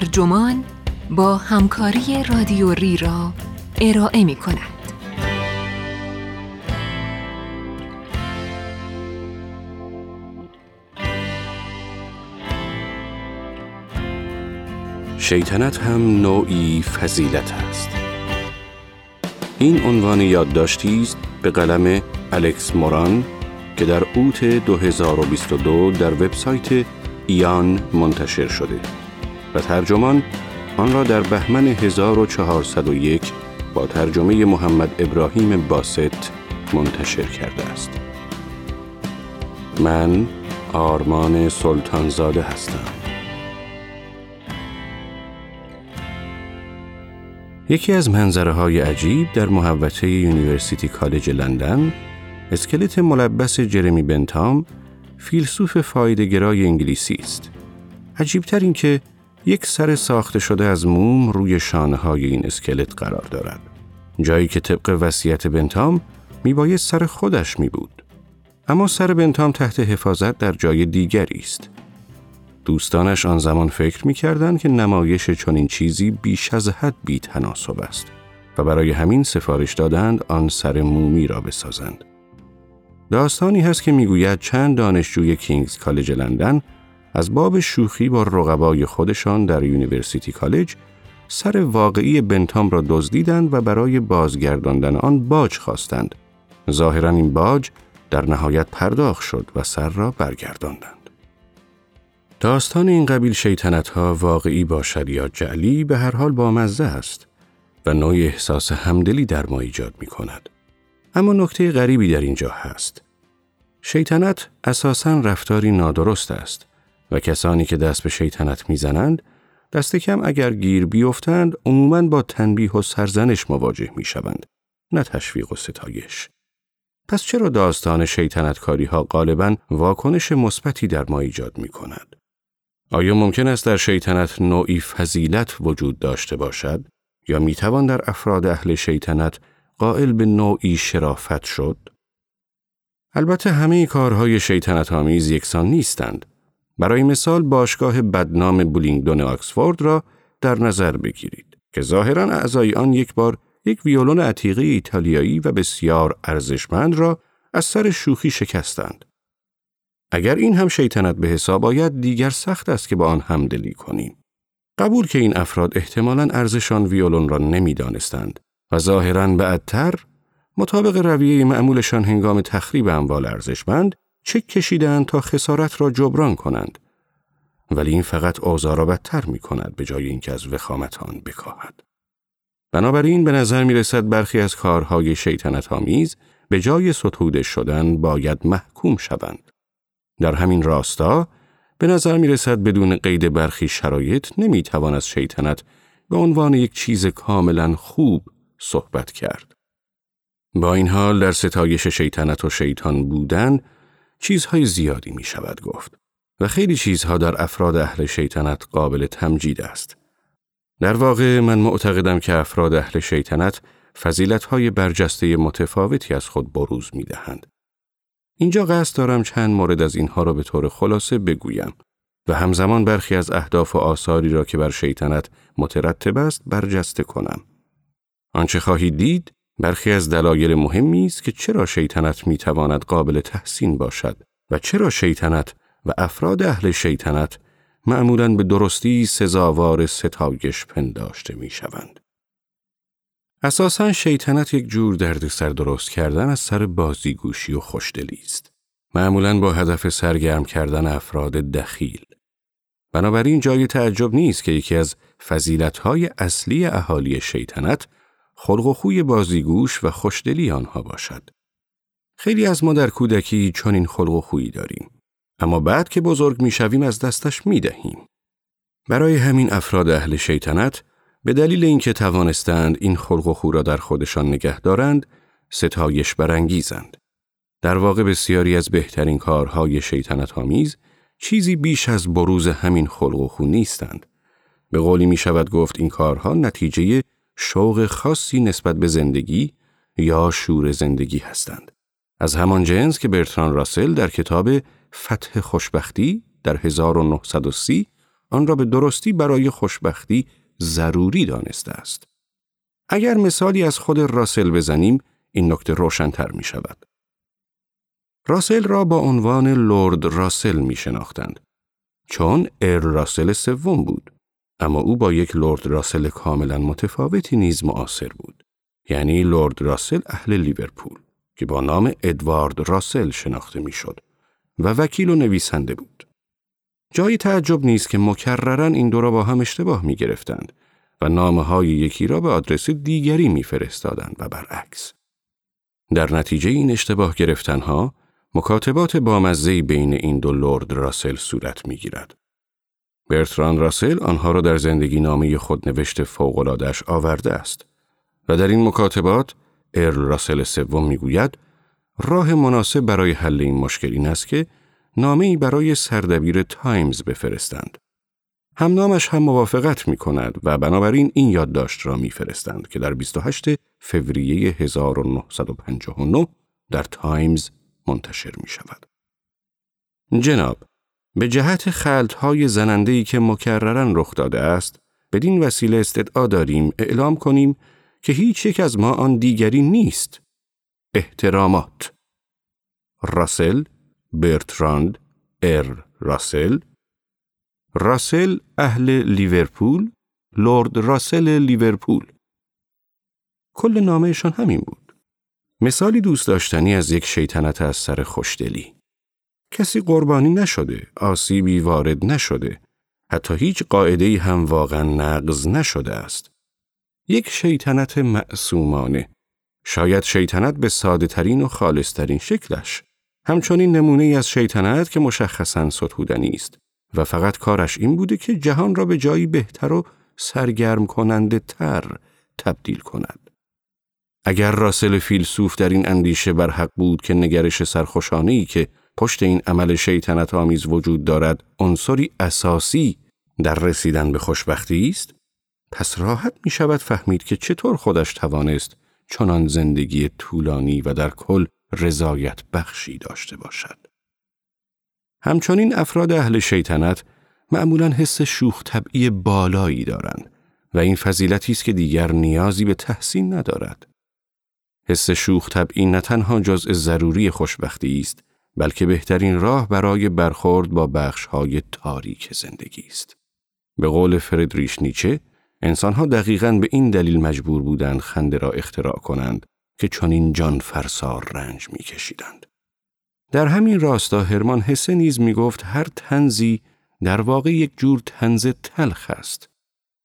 ترجمان با همکاری رادیو ری را ارائه می کند. شیطنت هم نوعی فضیلت است. این عنوان یادداشتی است به قلم الکس موران که در اوت 2022 در وبسایت ایان منتشر شده و ترجمان آن را در بهمن 1401 با ترجمه محمد ابراهیم باسط منتشر کرده است. من آرمان سلطانزاده هستم. یکی از منظره های عجیب در محوطه یونیورسیتی کالج لندن اسکلت ملبس جرمی بنتام فیلسوف فایدهگرای انگلیسی است. عجیبتر این که یک سر ساخته شده از موم روی شانه های این اسکلت قرار دارد. جایی که طبق وصیت بنتام میباید سر خودش می بود. اما سر بنتام تحت حفاظت در جای دیگری است. دوستانش آن زمان فکر می کردن که نمایش چنین چیزی بیش از حد بی تناسب است و برای همین سفارش دادند آن سر مومی را بسازند. داستانی هست که می‌گوید چند دانشجوی کینگز کالج لندن از باب شوخی با رقبای خودشان در یونیورسیتی کالج سر واقعی بنتام را دزدیدند و برای بازگرداندن آن باج خواستند. ظاهرا این باج در نهایت پرداخت شد و سر را برگرداندند. داستان این قبیل شیطنت ها واقعی باشد یا جعلی به هر حال با مزه است و نوع احساس همدلی در ما ایجاد می کند. اما نکته غریبی در اینجا هست. شیطنت اساساً رفتاری نادرست است و کسانی که دست به شیطنت می‌زنند دست کم اگر گیر بیفتند عموماً با تنبیه و سرزنش مواجه می شوند نه تشویق و ستایش. پس چرا داستان شیطنتکاری ها غالباً واکنش مثبتی در ما ایجاد می کند؟ آیا ممکن است در شیطنت نوعی فضیلت وجود داشته باشد یا می توان در افراد اهل شیطنت قائل به نوعی شرافت شد؟ البته همه کارهای شیطنت آمیز یکسان نیستند. برای مثال باشگاه بدنام بولینگدون آکسفورد را در نظر بگیرید که ظاهرا اعضای آن یک بار یک ویولون عتیقه ایتالیایی و بسیار ارزشمند را از سر شوخی شکستند. اگر این هم شیطنت به حساب آید دیگر سخت است که با آن همدلی کنیم. قبول که این افراد احتمالاً ارزشان ویولون را نمی‌دانستند و ظاهرا بعدتر مطابق رویه معمولشان هنگام تخریب اموال ارزشمند چک کشیدند تا خسارت را جبران کنند؟ ولی این فقط اوضاع را بدتر می کند به جای اینکه از وخامت آن بکاهد. بنابراین به نظر می رسد برخی از کارهای شیطنت آمیز به جای ستوده شدن باید محکوم شوند. در همین راستا به نظر می رسد بدون قید برخی شرایط نمی توان از شیطنت به عنوان یک چیز کاملا خوب صحبت کرد. با این حال در ستایش شیطنت و شیطان بودن چیزهای زیادی می شود گفت و خیلی چیزها در افراد اهل شیطنت قابل تمجید است. در واقع من معتقدم که افراد اهل شیطنت فضیلتهای برجسته متفاوتی از خود بروز می دهند. اینجا قصد دارم چند مورد از اینها را به طور خلاصه بگویم و همزمان برخی از اهداف و آثاری را که بر شیطنت مترتب است برجسته کنم. آنچه خواهید دید برخی از دلایل مهمی است که چرا شیطنت می تواند قابل تحسین باشد و چرا شیطنت و افراد اهل شیطنت معمولا به درستی سزاوار ستایش پنداشته می شوند. اساسا شیطنت یک جور دردسر درست کردن از سر بازیگوشی و خوشدلی است. معمولا با هدف سرگرم کردن افراد دخیل. بنابراین جای تعجب نیست که یکی از فضیلتهای اصلی اهالی شیطنت خلق و خوی بازیگوش و خوشدلی آنها باشد. خیلی از ما در کودکی چنین خلق و خویی داریم. اما بعد که بزرگ می‌شویم از دستش می دهیم. برای همین افراد اهل شیطنت به دلیل اینکه توانستند این خلق و خو را در خودشان نگه دارند، ستایش برانگیزند. در واقع بسیاری از بهترین کارهای شیطنت آمیز چیزی بیش از بروز همین خلق و خو نیستند. به قولی می شود گفت این کارها نتیجه شوق خاصی نسبت به زندگی یا شور زندگی هستند. از همان جنس که برتران راسل در کتاب فتح خوشبختی در 1930 آن را به درستی برای خوشبختی ضروری دانسته است. اگر مثالی از خود راسل بزنیم این نکته روشنتر می شود. راسل را با عنوان لورد راسل می شناختند چون ار راسل سوم بود اما او با یک لورد راسل کاملا متفاوتی نیز معاصر بود یعنی لورد راسل اهل لیورپول که با نام ادوارد راسل شناخته می‌شد و وکیل و نویسنده بود جایی تعجب نیست که مکررن این دو را با هم اشتباه می گرفتند و نامه های یکی را به آدرس دیگری میفرستادند و برعکس. در نتیجه این اشتباه گرفتنها مکاتبات بامزهی بین این دو لورد راسل صورت می گیرد. برتران راسل آنها را در زندگی نامه خود نوشت فوقلادش آورده است و در این مکاتبات ارل راسل سوم می‌گوید راه مناسب برای حل این مشکل این است که نامه برای سردبیر تایمز بفرستند. هم نامش هم موافقت می کند و بنابراین این یادداشت را میفرستند که در 28 فوریه 1959 در تایمز منتشر می شود. جناب، به جهت خلطهای زننده‌ی که مکرراً رخ داده است، بدین وسیله استدعا داریم اعلام کنیم که هیچ یک از ما آن دیگری نیست. احترامات راسل، برتراند، ار راسل، راسل اهل لیورپول، لورد راسل لیورپول. کل نامهشان همین بود. مثالی دوست داشتنی از یک شیطنت از سر خوشدلی. کسی قربانی نشده، آسیبی وارد نشده، حتی هیچ قاعده هم واقعا نقض نشده است. یک شیطنت معصومانه. شاید شیطنت به ساده ترین و خالص ترین شکلش. همچنین نمونه ای از شیطنت که مشخصا ستودنی است و فقط کارش این بوده که جهان را به جایی بهتر و سرگرم کننده تر تبدیل کند. اگر راسل فیلسوف در این اندیشه بر حق بود که نگرش سرخوشانه که پشت این عمل شیطنت آمیز وجود دارد عنصری اساسی در رسیدن به خوشبختی است؟ پس راحت می شود فهمید که چطور خودش توانست چنان زندگی طولانی و در کل رضایت بخشی داشته باشد. همچنین افراد اهل شیطنت معمولا حس شوخ طبعی بالایی دارند و این فضیلتی است که دیگر نیازی به تحسین ندارد. حس شوخ طبعی نه تنها جزء ضروری خوشبختی است بلکه بهترین راه برای برخورد با بخشهای تاریک زندگی است به قول فردریش نیچه انسانها دقیقا به این دلیل مجبور بودند خنده را اختراع کنند که چنین جان فرسار رنج میکشیدند در همین راستا هرمان حسه نیز می گفت هر تنزی در واقع یک جور تنز تلخ است.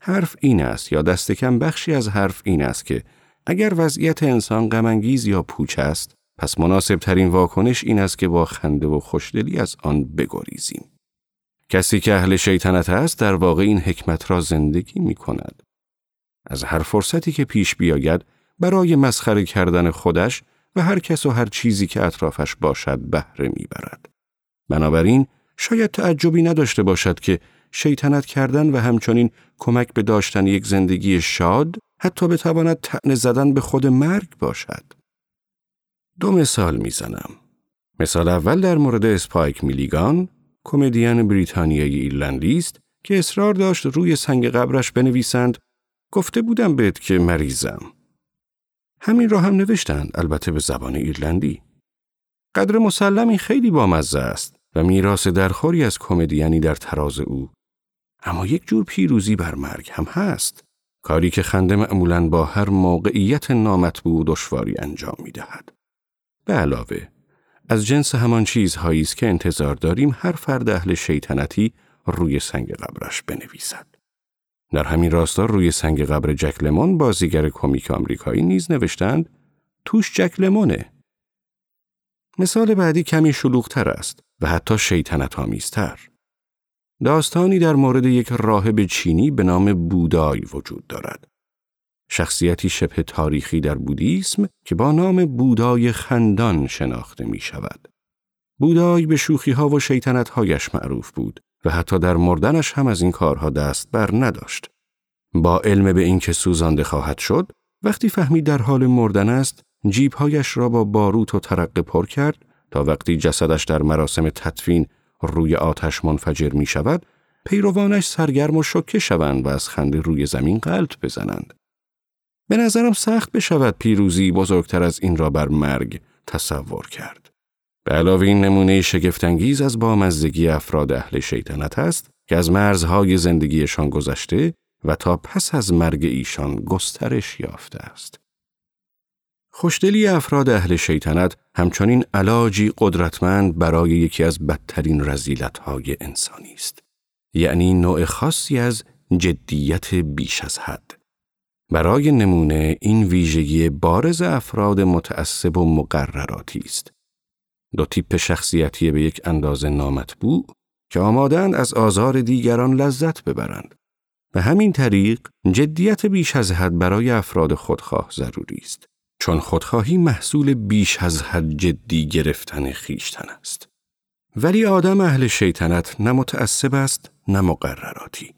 حرف این است یا دست کم بخشی از حرف این است که اگر وضعیت انسان غمانگیز یا پوچ است پس مناسب ترین واکنش این است که با خنده و خوشدلی از آن بگریزیم. کسی که اهل شیطنت است در واقع این حکمت را زندگی می کند. از هر فرصتی که پیش بیاید برای مسخره کردن خودش و هر کس و هر چیزی که اطرافش باشد بهره می‌برد. بنابراین شاید تعجبی نداشته باشد که شیطنت کردن و همچنین کمک به داشتن یک زندگی شاد حتی بتواند تعنه زدن به خود مرگ باشد. دو مثال می‌زنم. مثال اول در مورد اسپایک میلیگان، کمدین بریتانیایی ایرلندی است که اصرار داشت روی سنگ قبرش بنویسند گفته بودم بهت که مریضم. همین را هم نوشتند البته به زبان ایرلندی. قدر مسلمی خیلی بامزه است و میراث درخوری از کمدیانی در تراز او. اما یک جور پیروزی بر مرگ هم هست. کاری که خنده معمولا با هر موقعیت نامطبوع و دشواری انجام می دهد. به علاوه، از جنس همان چیزهایی است که انتظار داریم هر فرد اهل شیطنتی روی سنگ قبرش بنویسد. در همین راستا روی سنگ قبر جک لمون بازیگر کمیک آمریکایی نیز نوشتند توش جک لمونه. مثال بعدی کمی شلوغتر است و حتی شیطنت آمیزتر. داستانی در مورد یک راهب چینی به نام بودای وجود دارد. شخصیتی شبه تاریخی در بودیسم که با نام بودای خندان شناخته می شود. بودای به شوخی ها و شیطنت هایش معروف بود و حتی در مردنش هم از این کارها دست بر نداشت. با علم به اینکه سوزانده خواهد شد، وقتی فهمید در حال مردن است، جیبهایش را با باروت و ترقه پر کرد تا وقتی جسدش در مراسم تدفین روی آتش منفجر می شود، پیروانش سرگرم و شکه شوند و از خنده روی زمین قلط بزنند. به نظرم سخت بشود پیروزی بزرگتر از این را بر مرگ تصور کرد. به علاوه این نمونه شگفتانگیز از بامزدگی افراد اهل شیطنت است که از مرزهای زندگیشان گذشته و تا پس از مرگ ایشان گسترش یافته است. خوشدلی افراد اهل شیطنت همچنین علاجی قدرتمند برای یکی از بدترین رزیلتهای انسانی است. یعنی نوع خاصی از جدیت بیش از حد. برای نمونه این ویژگی بارز افراد متعصب و مقرراتی است. دو تیپ شخصیتی به یک اندازه نامطبوع که آمادند از آزار دیگران لذت ببرند. به همین طریق جدیت بیش از حد برای افراد خودخواه ضروری است. چون خودخواهی محصول بیش از حد جدی گرفتن خیشتن است. ولی آدم اهل شیطنت نه متعصب است نه مقرراتی.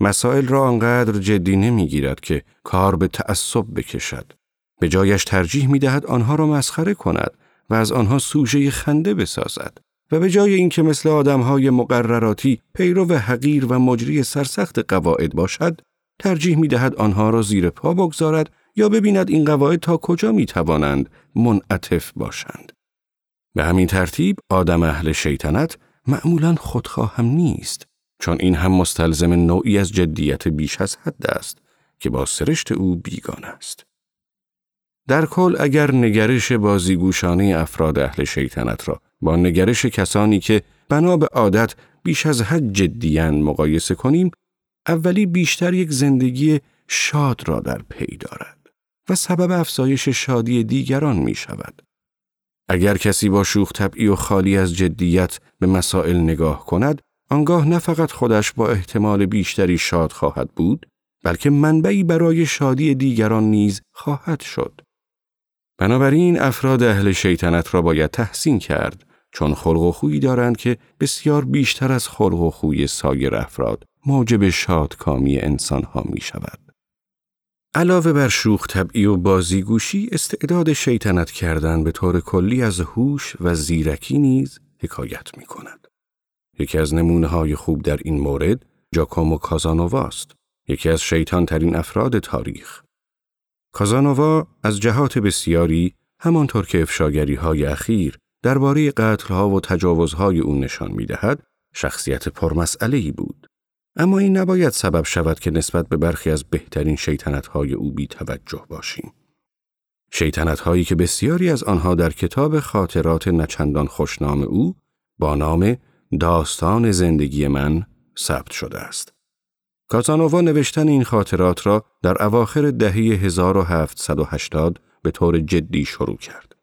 مسائل را آنقدر جدی نمی‌گیرد که کار به تعصب بکشد. به جایش ترجیح می دهد آنها را مسخره کند و از آنها سوژه خنده بسازد و به جای اینکه مثل آدمهای مقرراتی پیرو حقیر و مجری سرسخت قواعد باشد ترجیح می دهد آنها را زیر پا بگذارد یا ببیند این قواعد تا کجا می توانند منعطف باشند. به همین ترتیب آدم اهل شیطنت معمولا خودخواه هم نیست چون این هم مستلزم نوعی از جدیت بیش از حد است که با سرشت او بیگانه است. در کل اگر نگرش بازیگوشانه افراد اهل شیطنت را با نگرش کسانی که بنا به عادت بیش از حد جدیان مقایسه کنیم اولی بیشتر یک زندگی شاد را در پی دارد و سبب افزایش شادی دیگران می شود. اگر کسی با شوخ طبعی و خالی از جدیت به مسائل نگاه کند، آنگاه نه فقط خودش با احتمال بیشتری شاد خواهد بود، بلکه منبعی برای شادی دیگران نیز خواهد شد. بنابراین افراد اهل شیطنت را باید تحسین کرد چون خلق و خویی دارند که بسیار بیشتر از خلق و خوی سایر افراد موجب شادکامی انسانها می شود. علاوه بر شوخ طبعی و بازیگوشی استعداد شیطنت کردن به طور کلی از هوش و زیرکی نیز حکایت می کند. یکی از نمونه های خوب در این مورد جاکومو کازانوواست یکی از شیطان ترین افراد تاریخ. کازانووا از جهات بسیاری همانطور که افشاگری های اخیر درباره قتل ها و تجاوزهای او نشان می دهد شخصیت پرمسئله بود. اما این نباید سبب شود که نسبت به برخی از بهترین شیطنت های او بی توجه باشیم. شیطنت هایی که بسیاری از آنها در کتاب خاطرات نچندان خوشنام او با نام داستان زندگی من ثبت شده است. کازانووا نوشتن این خاطرات را در اواخر دهه 1780 به طور جدی شروع کرد.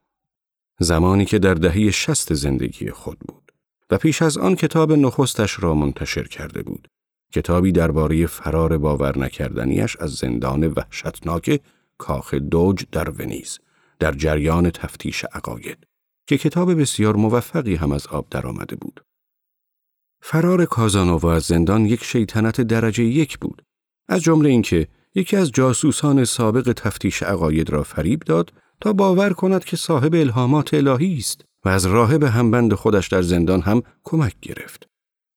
زمانی که در دهه شست زندگی خود بود و پیش از آن کتاب نخستش را منتشر کرده بود. کتابی درباره فرار باور نکردنیش از زندان وحشتناک کاخ دوج در ونیز در جریان تفتیش عقاید که کتاب بسیار موفقی هم از آب درآمده بود. فرار کازانووا از زندان یک شیطنت درجه یک بود. از جمله اینکه یکی از جاسوسان سابق تفتیش عقاید را فریب داد تا باور کند که صاحب الهامات الهی است و از راهب همبند خودش در زندان هم کمک گرفت.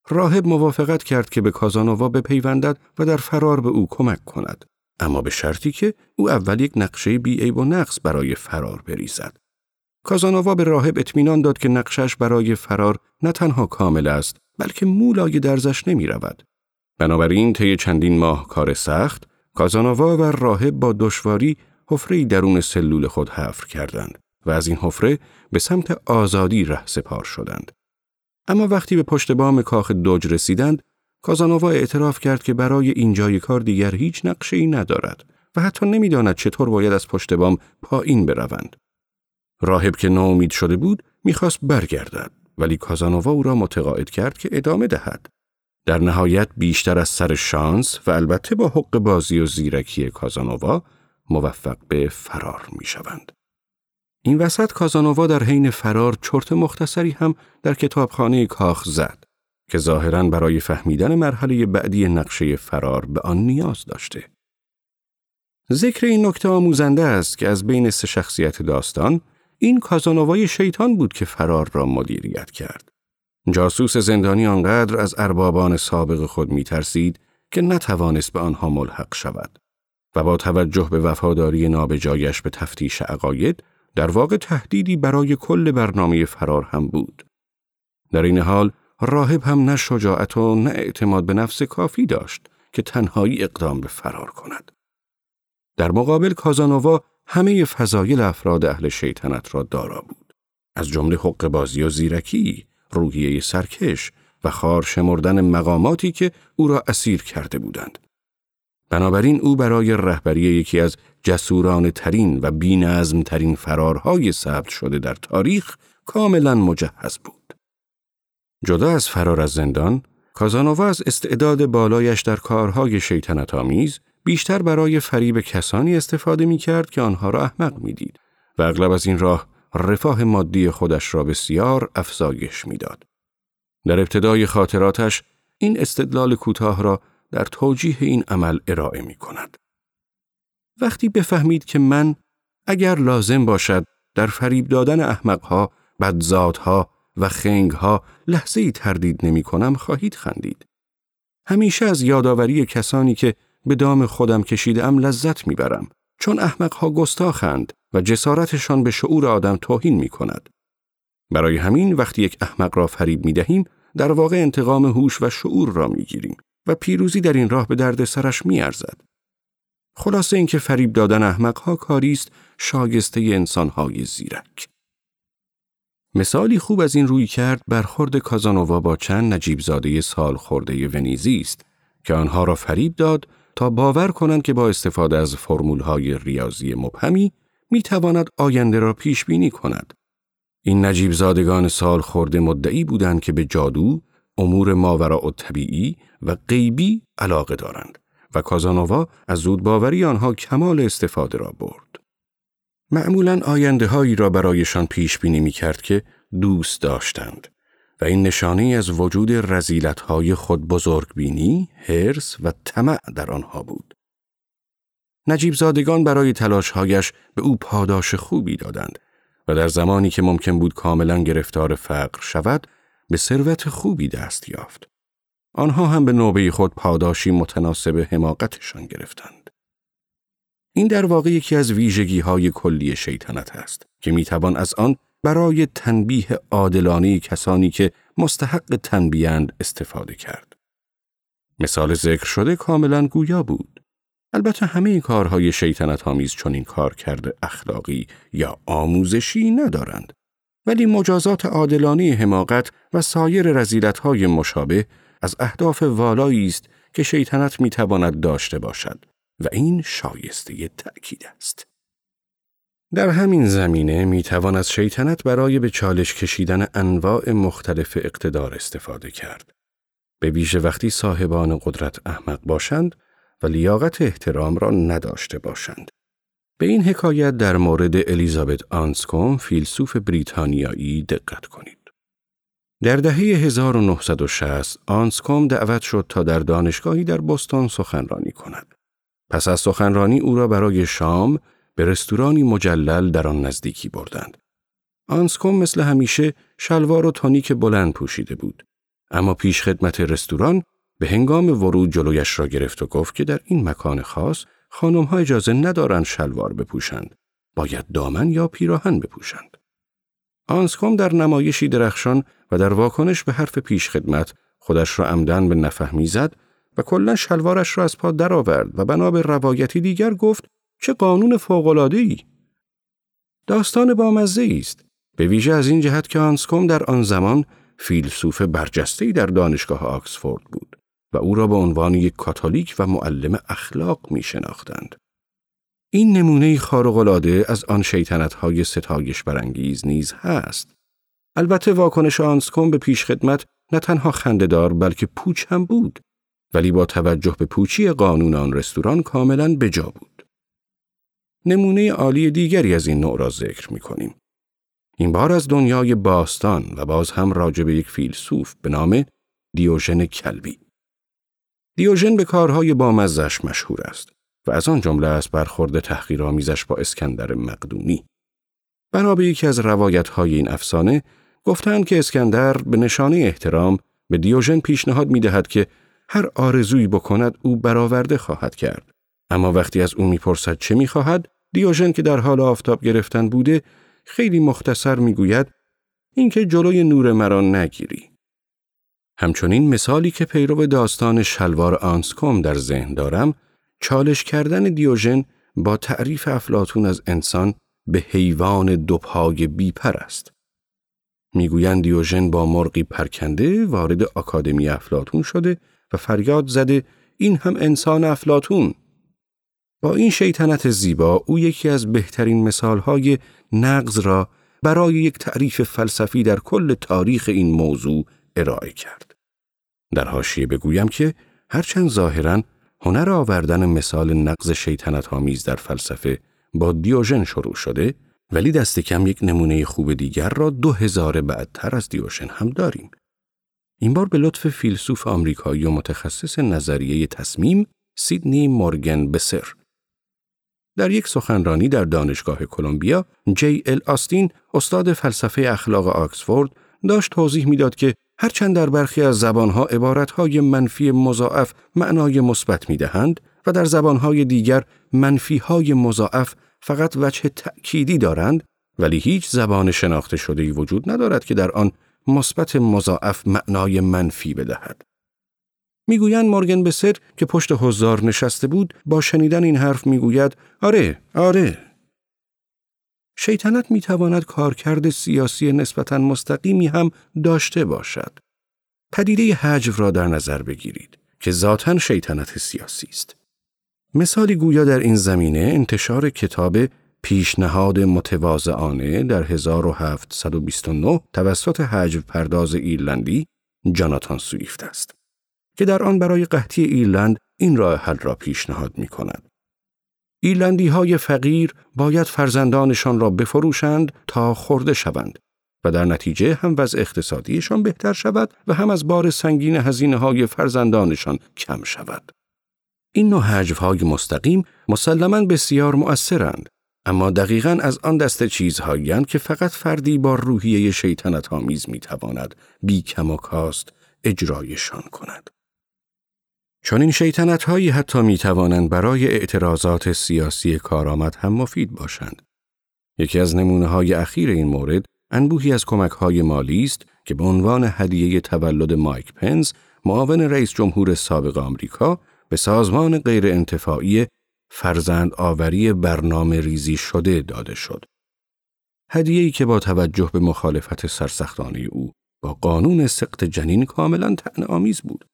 راهب موافقت کرد که به کازانووا بپیوندد و در فرار به او کمک کند. اما به شرطی که او اول یک نقشه بی و نقص برای فرار بریزد. کازانووا به راهب اطمینان داد که نقشش برای فرار نه تنها کامل است بلکه مولای درزش نمی رود. بنابراین طی چندین ماه کار سخت کازانووا و راهب با دشواری حفره درون سلول خود حفر کردند و از این حفره به سمت آزادی ره سپار شدند. اما وقتی به پشت بام کاخ دوج رسیدند، کازانووا اعتراف کرد که برای اینجای کار دیگر هیچ نقشه ای ندارد و حتی نمی‌داند چطور باید از پشت بام پایین بروند. راهب که ناامید شده بود می‌خواست برگردد ولی کازانووا او را متقاعد کرد که ادامه دهد. در نهایت بیشتر از سر شانس و البته با حق بازی و زیرکی کازانووا موفق به فرار می شوند. این وسط کازانووا در حین فرار چرت مختصری هم در کتابخانه کاخ زد که ظاهرا برای فهمیدن مرحله بعدی نقشه فرار به آن نیاز داشته. ذکر این نکته آموزنده است که از بین سه شخصیت داستان این کازانووای شیطان بود که فرار را مدیریت کرد. جاسوس زندانی آنقدر از اربابان سابق خود می ترسید که نتوانست به آنها ملحق شود و با توجه به وفاداری نابجایش به تفتیش عقاید در واقع تهدیدی برای کل برنامه فرار هم بود. در این حال راهب هم نه شجاعت و نه اعتماد به نفس کافی داشت که تنهایی اقدام به فرار کند. در مقابل کازانووا همه فضایل افراد اهل شیطنت را دارا بود. از جمله حق بازی و زیرکی، روحیه سرکش و خار شمردن مقاماتی که او را اسیر کرده بودند. بنابراین او برای رهبری یکی از جسوران ترین و بینظم ترین فرارهای ثبت شده در تاریخ کاملا مجهز بود. جدا از فرار از زندان، کازانووا از استعداد بالایش در کارهای شیطنت آمیز بیشتر برای فریب کسانی استفاده می کرد که آنها را احمق می دید و اغلب از این راه رفاه مادی خودش را بسیار افزایش می‌داد. در ابتدای خاطراتش این استدلال کوتاه را در توجیه این عمل ارائه می کند. وقتی بفهمید که من اگر لازم باشد در فریب دادن احمقها، بدزادها و خنگها لحظه ای تردید نمی کنم خواهید خندید. همیشه از یادآوری کسانی که به دام خودم کشیده ام لذت می‌برم چون احمقها گستاخند و جسارتشان به شعور آدم توهین می کند. برای همین وقتی یک احمق را فریب می دهیم در واقع انتقام هوش و شعور را می گیریم و پیروزی در این راه به درد سرش می ارزد. خلاصه اینکه فریب دادن احمقها کاری است شاگسته انسانهای زیرک. مثالی خوب از این روی کرد برخورد کازانووا با چند نجیب زاده سال خورده ونیزی است که آنها را فریب داد تا باور کنند که با استفاده از فرمولهای ریاضی مبهمی می تواند آینده را پیش بینی کند. این نجیب زادگان سال خورده مدعی بودند که به جادو، امور ماورا و طبیعی و غیبی علاقه دارند و کازانووا از زود باوری آنها کمال استفاده را برد. معمولا آینده هایی را برایشان پیش بینی می کرد که دوست داشتند و این نشانه از وجود رزیلت های خود بزرگ بینی، هرس و طمع در آنها بود. نجیب زادگان برای تلاشهایش به او پاداش خوبی دادند و در زمانی که ممکن بود کاملا گرفتار فقر شود به ثروت خوبی دست یافت. آنها هم به نوبه خود پاداشی متناسب حماقتشان گرفتند. این در واقع یکی از ویژگی های کلی شیطنت است که می‌توان از آن برای تنبیه عادلانه کسانی که مستحق تنبیهند استفاده کرد. مثال ذکر شده کاملا گویا بود. البته همه کارهای شیطنت آمیز چون این کار کرده اخلاقی یا آموزشی ندارند. ولی مجازات عادلانه حماقت و سایر رزیلتهای مشابه از اهداف والایی است که شیطنت می‌تواند داشته باشد و این شایسته تأکید است. در همین زمینه می توان از شیطنت برای به چالش کشیدن انواع مختلف اقتدار استفاده کرد. به ویژه وقتی صاحبان قدرت احمق باشند و لیاقت احترام را نداشته باشند. به این حکایت در مورد الیزابت آنسکوم فیلسوف بریتانیایی دقت کنید. در دهه 1960 آنسکوم دعوت شد تا در دانشگاهی در بستان سخنرانی کند. پس از سخنرانی او را برای شام به رستورانی مجلل در آن نزدیکی بردند. آنسکوم مثل همیشه شلوار و تانیک بلند پوشیده بود. اما پیش خدمت رستوران به هنگام ورود جلویش را گرفت و گفت که در این مکان خاص خانم ها اجازه ندارند شلوار بپوشند. باید دامن یا پیراهن بپوشند. آنسکوم در نمایشی درخشان و در واکنش به حرف پیش خدمت خودش را عمدن به نفهمی زد و کلا شلوارش را از پا درآورد و بنا به روایتی دیگر گفت چه قانون ای؟ داستان بامزه است به ویژه از این جهت که آنسکوم در آن زمان فیلسوف برجسته‌ای در دانشگاه آکسفورد بود و او را به عنوان یک کاتولیک و معلم اخلاق می شناختند. این نمونه خارق‌العاده از آن شیطنت‌های ستایش برانگیز نیز هست. البته واکنش آنسکوم به پیشخدمت نه تنها خندهدار بلکه پوچ هم بود ولی با توجه به پوچی قانون آن رستوران کاملا بجا بود. نمونه عالی دیگری از این نوع را ذکر می کنیم. این بار از دنیای باستان و باز هم راجع به یک فیلسوف به نام دیوژن کلبی. دیوژن به کارهای بامزش مشهور است و از آن جمله است برخورد تحقیرآمیزش با اسکندر مقدونی. بنا به یکی از روایتهای این افسانه گفتند که اسکندر به نشانه احترام به دیوژن پیشنهاد می دهد که هر آرزویی بکند او برآورده خواهد کرد. اما وقتی از او می‌پرسد چه می‌خواهد دیوژن که در حال آفتاب گرفتن بوده خیلی مختصر می‌گوید اینکه جلوی نور مرا نگیری. همچنین مثالی که پیرو داستان شلوار آنسکوم در ذهن دارم چالش کردن دیوژن با تعریف افلاتون از انسان به حیوان دوپای بیپر است. می‌گویند دیوژن با مرغی پرکنده وارد آکادمی افلاتون شده و فریاد زده این هم انسان افلاتون. با این شیطنت زیبا او یکی از بهترین مثالهای نقض را برای یک تعریف فلسفی در کل تاریخ این موضوع ارائه کرد. در حاشیه بگویم که هرچند ظاهرا هنر آوردن مثال نقض شیطنت آمیز در فلسفه با دیوژن شروع شده ولی دست کم یک نمونه خوب دیگر را دو هزار بعدتر از دیوژن هم داریم. این بار به لطف فیلسوف آمریکایی و متخصص نظریه تصمیم سیدنی مورگن بسر در یک سخنرانی در دانشگاه کلمبیا جی ال آستین استاد فلسفه اخلاق آکسفورد داشت توضیح می‌داد که هرچند در برخی از زبانها عبارتهای منفی مضاعف معنای مثبت می‌دهند و در زبانهای دیگر منفیهای مضاعف فقط وجه تأکیدی دارند ولی هیچ زبان شناخته شده ای وجود ندارد که در آن مثبت مضاعف معنای منفی بدهد. می‌گویند مورگن بسر که پشت حضار نشسته بود با شنیدن این حرف می‌گوید آره آره. شیطنت می‌تواند کارکرد سیاسی نسبتا مستقیمی هم داشته باشد. پدیده حجو را در نظر بگیرید که ذاتا شیطنت سیاسی است. مثالی گویا در این زمینه انتشار کتاب پیشنهاد متواضعانه در 1729 توسط حجو پرداز ایرلندی جاناتان سویفت است. که در آن برای قحطی ایرلند این راه حل را پیشنهاد می کند. ایرلندی های فقیر باید فرزندانشان را بفروشند تا خورده شوند و در نتیجه هم وضع اقتصادیشان بهتر شود و هم از بار سنگین هزینه های فرزندانشان کم شود. این نوع های مستقیم مسلما بسیار مؤثرند اما دقیقا از آن دست چیزهایی که فقط فردی با روحیه شیطنت آمیز می تواند بی کم و کاست اجرایشان کند. چون این شیطنت هایی حتی می توانند برای اعتراضات سیاسی کارآمد هم مفید باشند. یکی از نمونه های اخیر این مورد انبوهی از کمک های مالی است که به عنوان هدیه تولد مایک پنز معاون رئیس جمهور سابق آمریکا به سازمان غیر انتفاعی فرزند آوری برنامه ریزی شده داده شد. هدیه‌ای که با توجه به مخالفت سرسختانه او با قانون سقط جنین کاملا تن آمیز بود.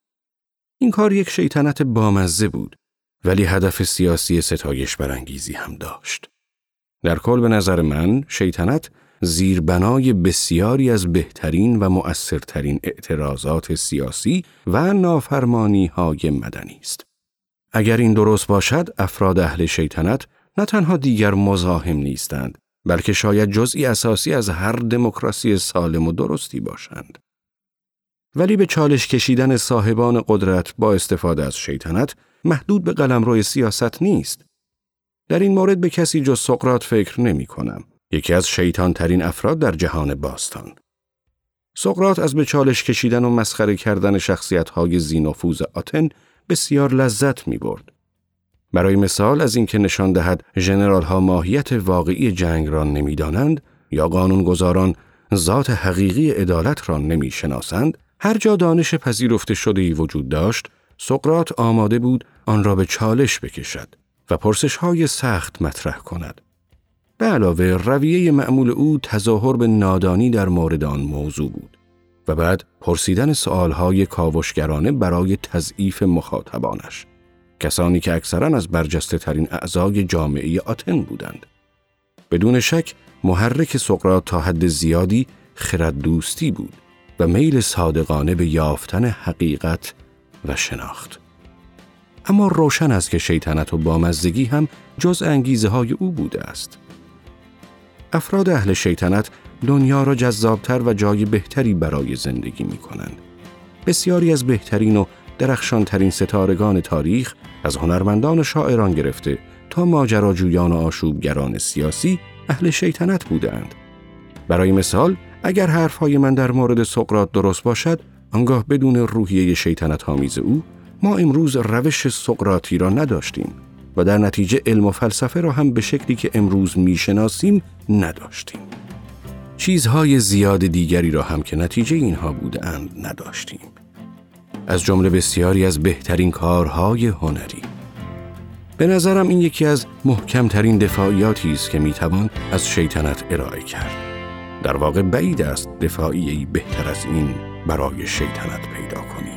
این کار یک شیطنت بامزه بود ولی هدف سیاسی ستایش برانگیزی هم داشت. در کل به نظر من شیطنت زیربنای بسیاری از بهترین و مؤثرترین اعتراضات سیاسی و نافرمانی های مدنی است. اگر این درست باشد افراد اهل شیطنت نه تنها دیگر مزاحم نیستند بلکه شاید جزئی اساسی از هر دموکراسی سالم و درستی باشند. ولی به چالش کشیدن صاحبان قدرت با استفاده از شیطنت محدود به قلمرو سیاست نیست. در این مورد به کسی جز سقرات فکر نمی کنم. یکی از شیطان ترین افراد در جهان باستان. سقرات از به چالش کشیدن و مسخره کردن شخصیت های زینوفوز آتن بسیار لذت می برد. برای مثال از اینکه نشان دهد ژنرال ها ماهیت واقعی جنگ را نمی‌دانند یا قانونگذاران ذات حقیقی عدالت را نمی‌شناسند هر جا دانش پذیرفته شده ای وجود داشت سقرات آماده بود آن را به چالش بکشد و پرسش های سخت مطرح کند. به علاوه رویه معمول او تظاهر به نادانی در مورد آن موضوع بود و بعد پرسیدن سؤالهای کاوشگرانه برای تضعیف مخاطبانش. کسانی که اکثرا از برجسته ترین اعضای جامعه آتن بودند. بدون شک محرک سقراط تا حد زیادی خرد دوستی بود. و میل صادقانه به یافتن حقیقت و شناخت. اما روشن است که شیطنت و بامزدگی هم جز انگیزه های او بوده است. افراد اهل شیطنت دنیا را جذابتر و جای بهتری برای زندگی می کنند. بسیاری از بهترین و درخشانترین ستارگان تاریخ از هنرمندان و شاعران گرفته تا ماجراجویان و آشوبگران سیاسی اهل شیطنت بودند. برای مثال اگر حرفهای من در مورد سقرات درست باشد آنگاه بدون روحیه شیطنت آمیز او ما امروز روش سقراطی را نداشتیم و در نتیجه علم و فلسفه را هم به شکلی که امروز می‌شناسیم نداشتیم. چیزهای زیاد دیگری را هم که نتیجه اینها بودند نداشتیم. از جمله بسیاری از بهترین کارهای هنری. به نظرم این یکی از محکمترین دفاعیاتی است که می‌توان از شیطنت ارائه کرد. در واقع بعید است دفاعی بهتر از این برای شیطنت پیدا کنیم.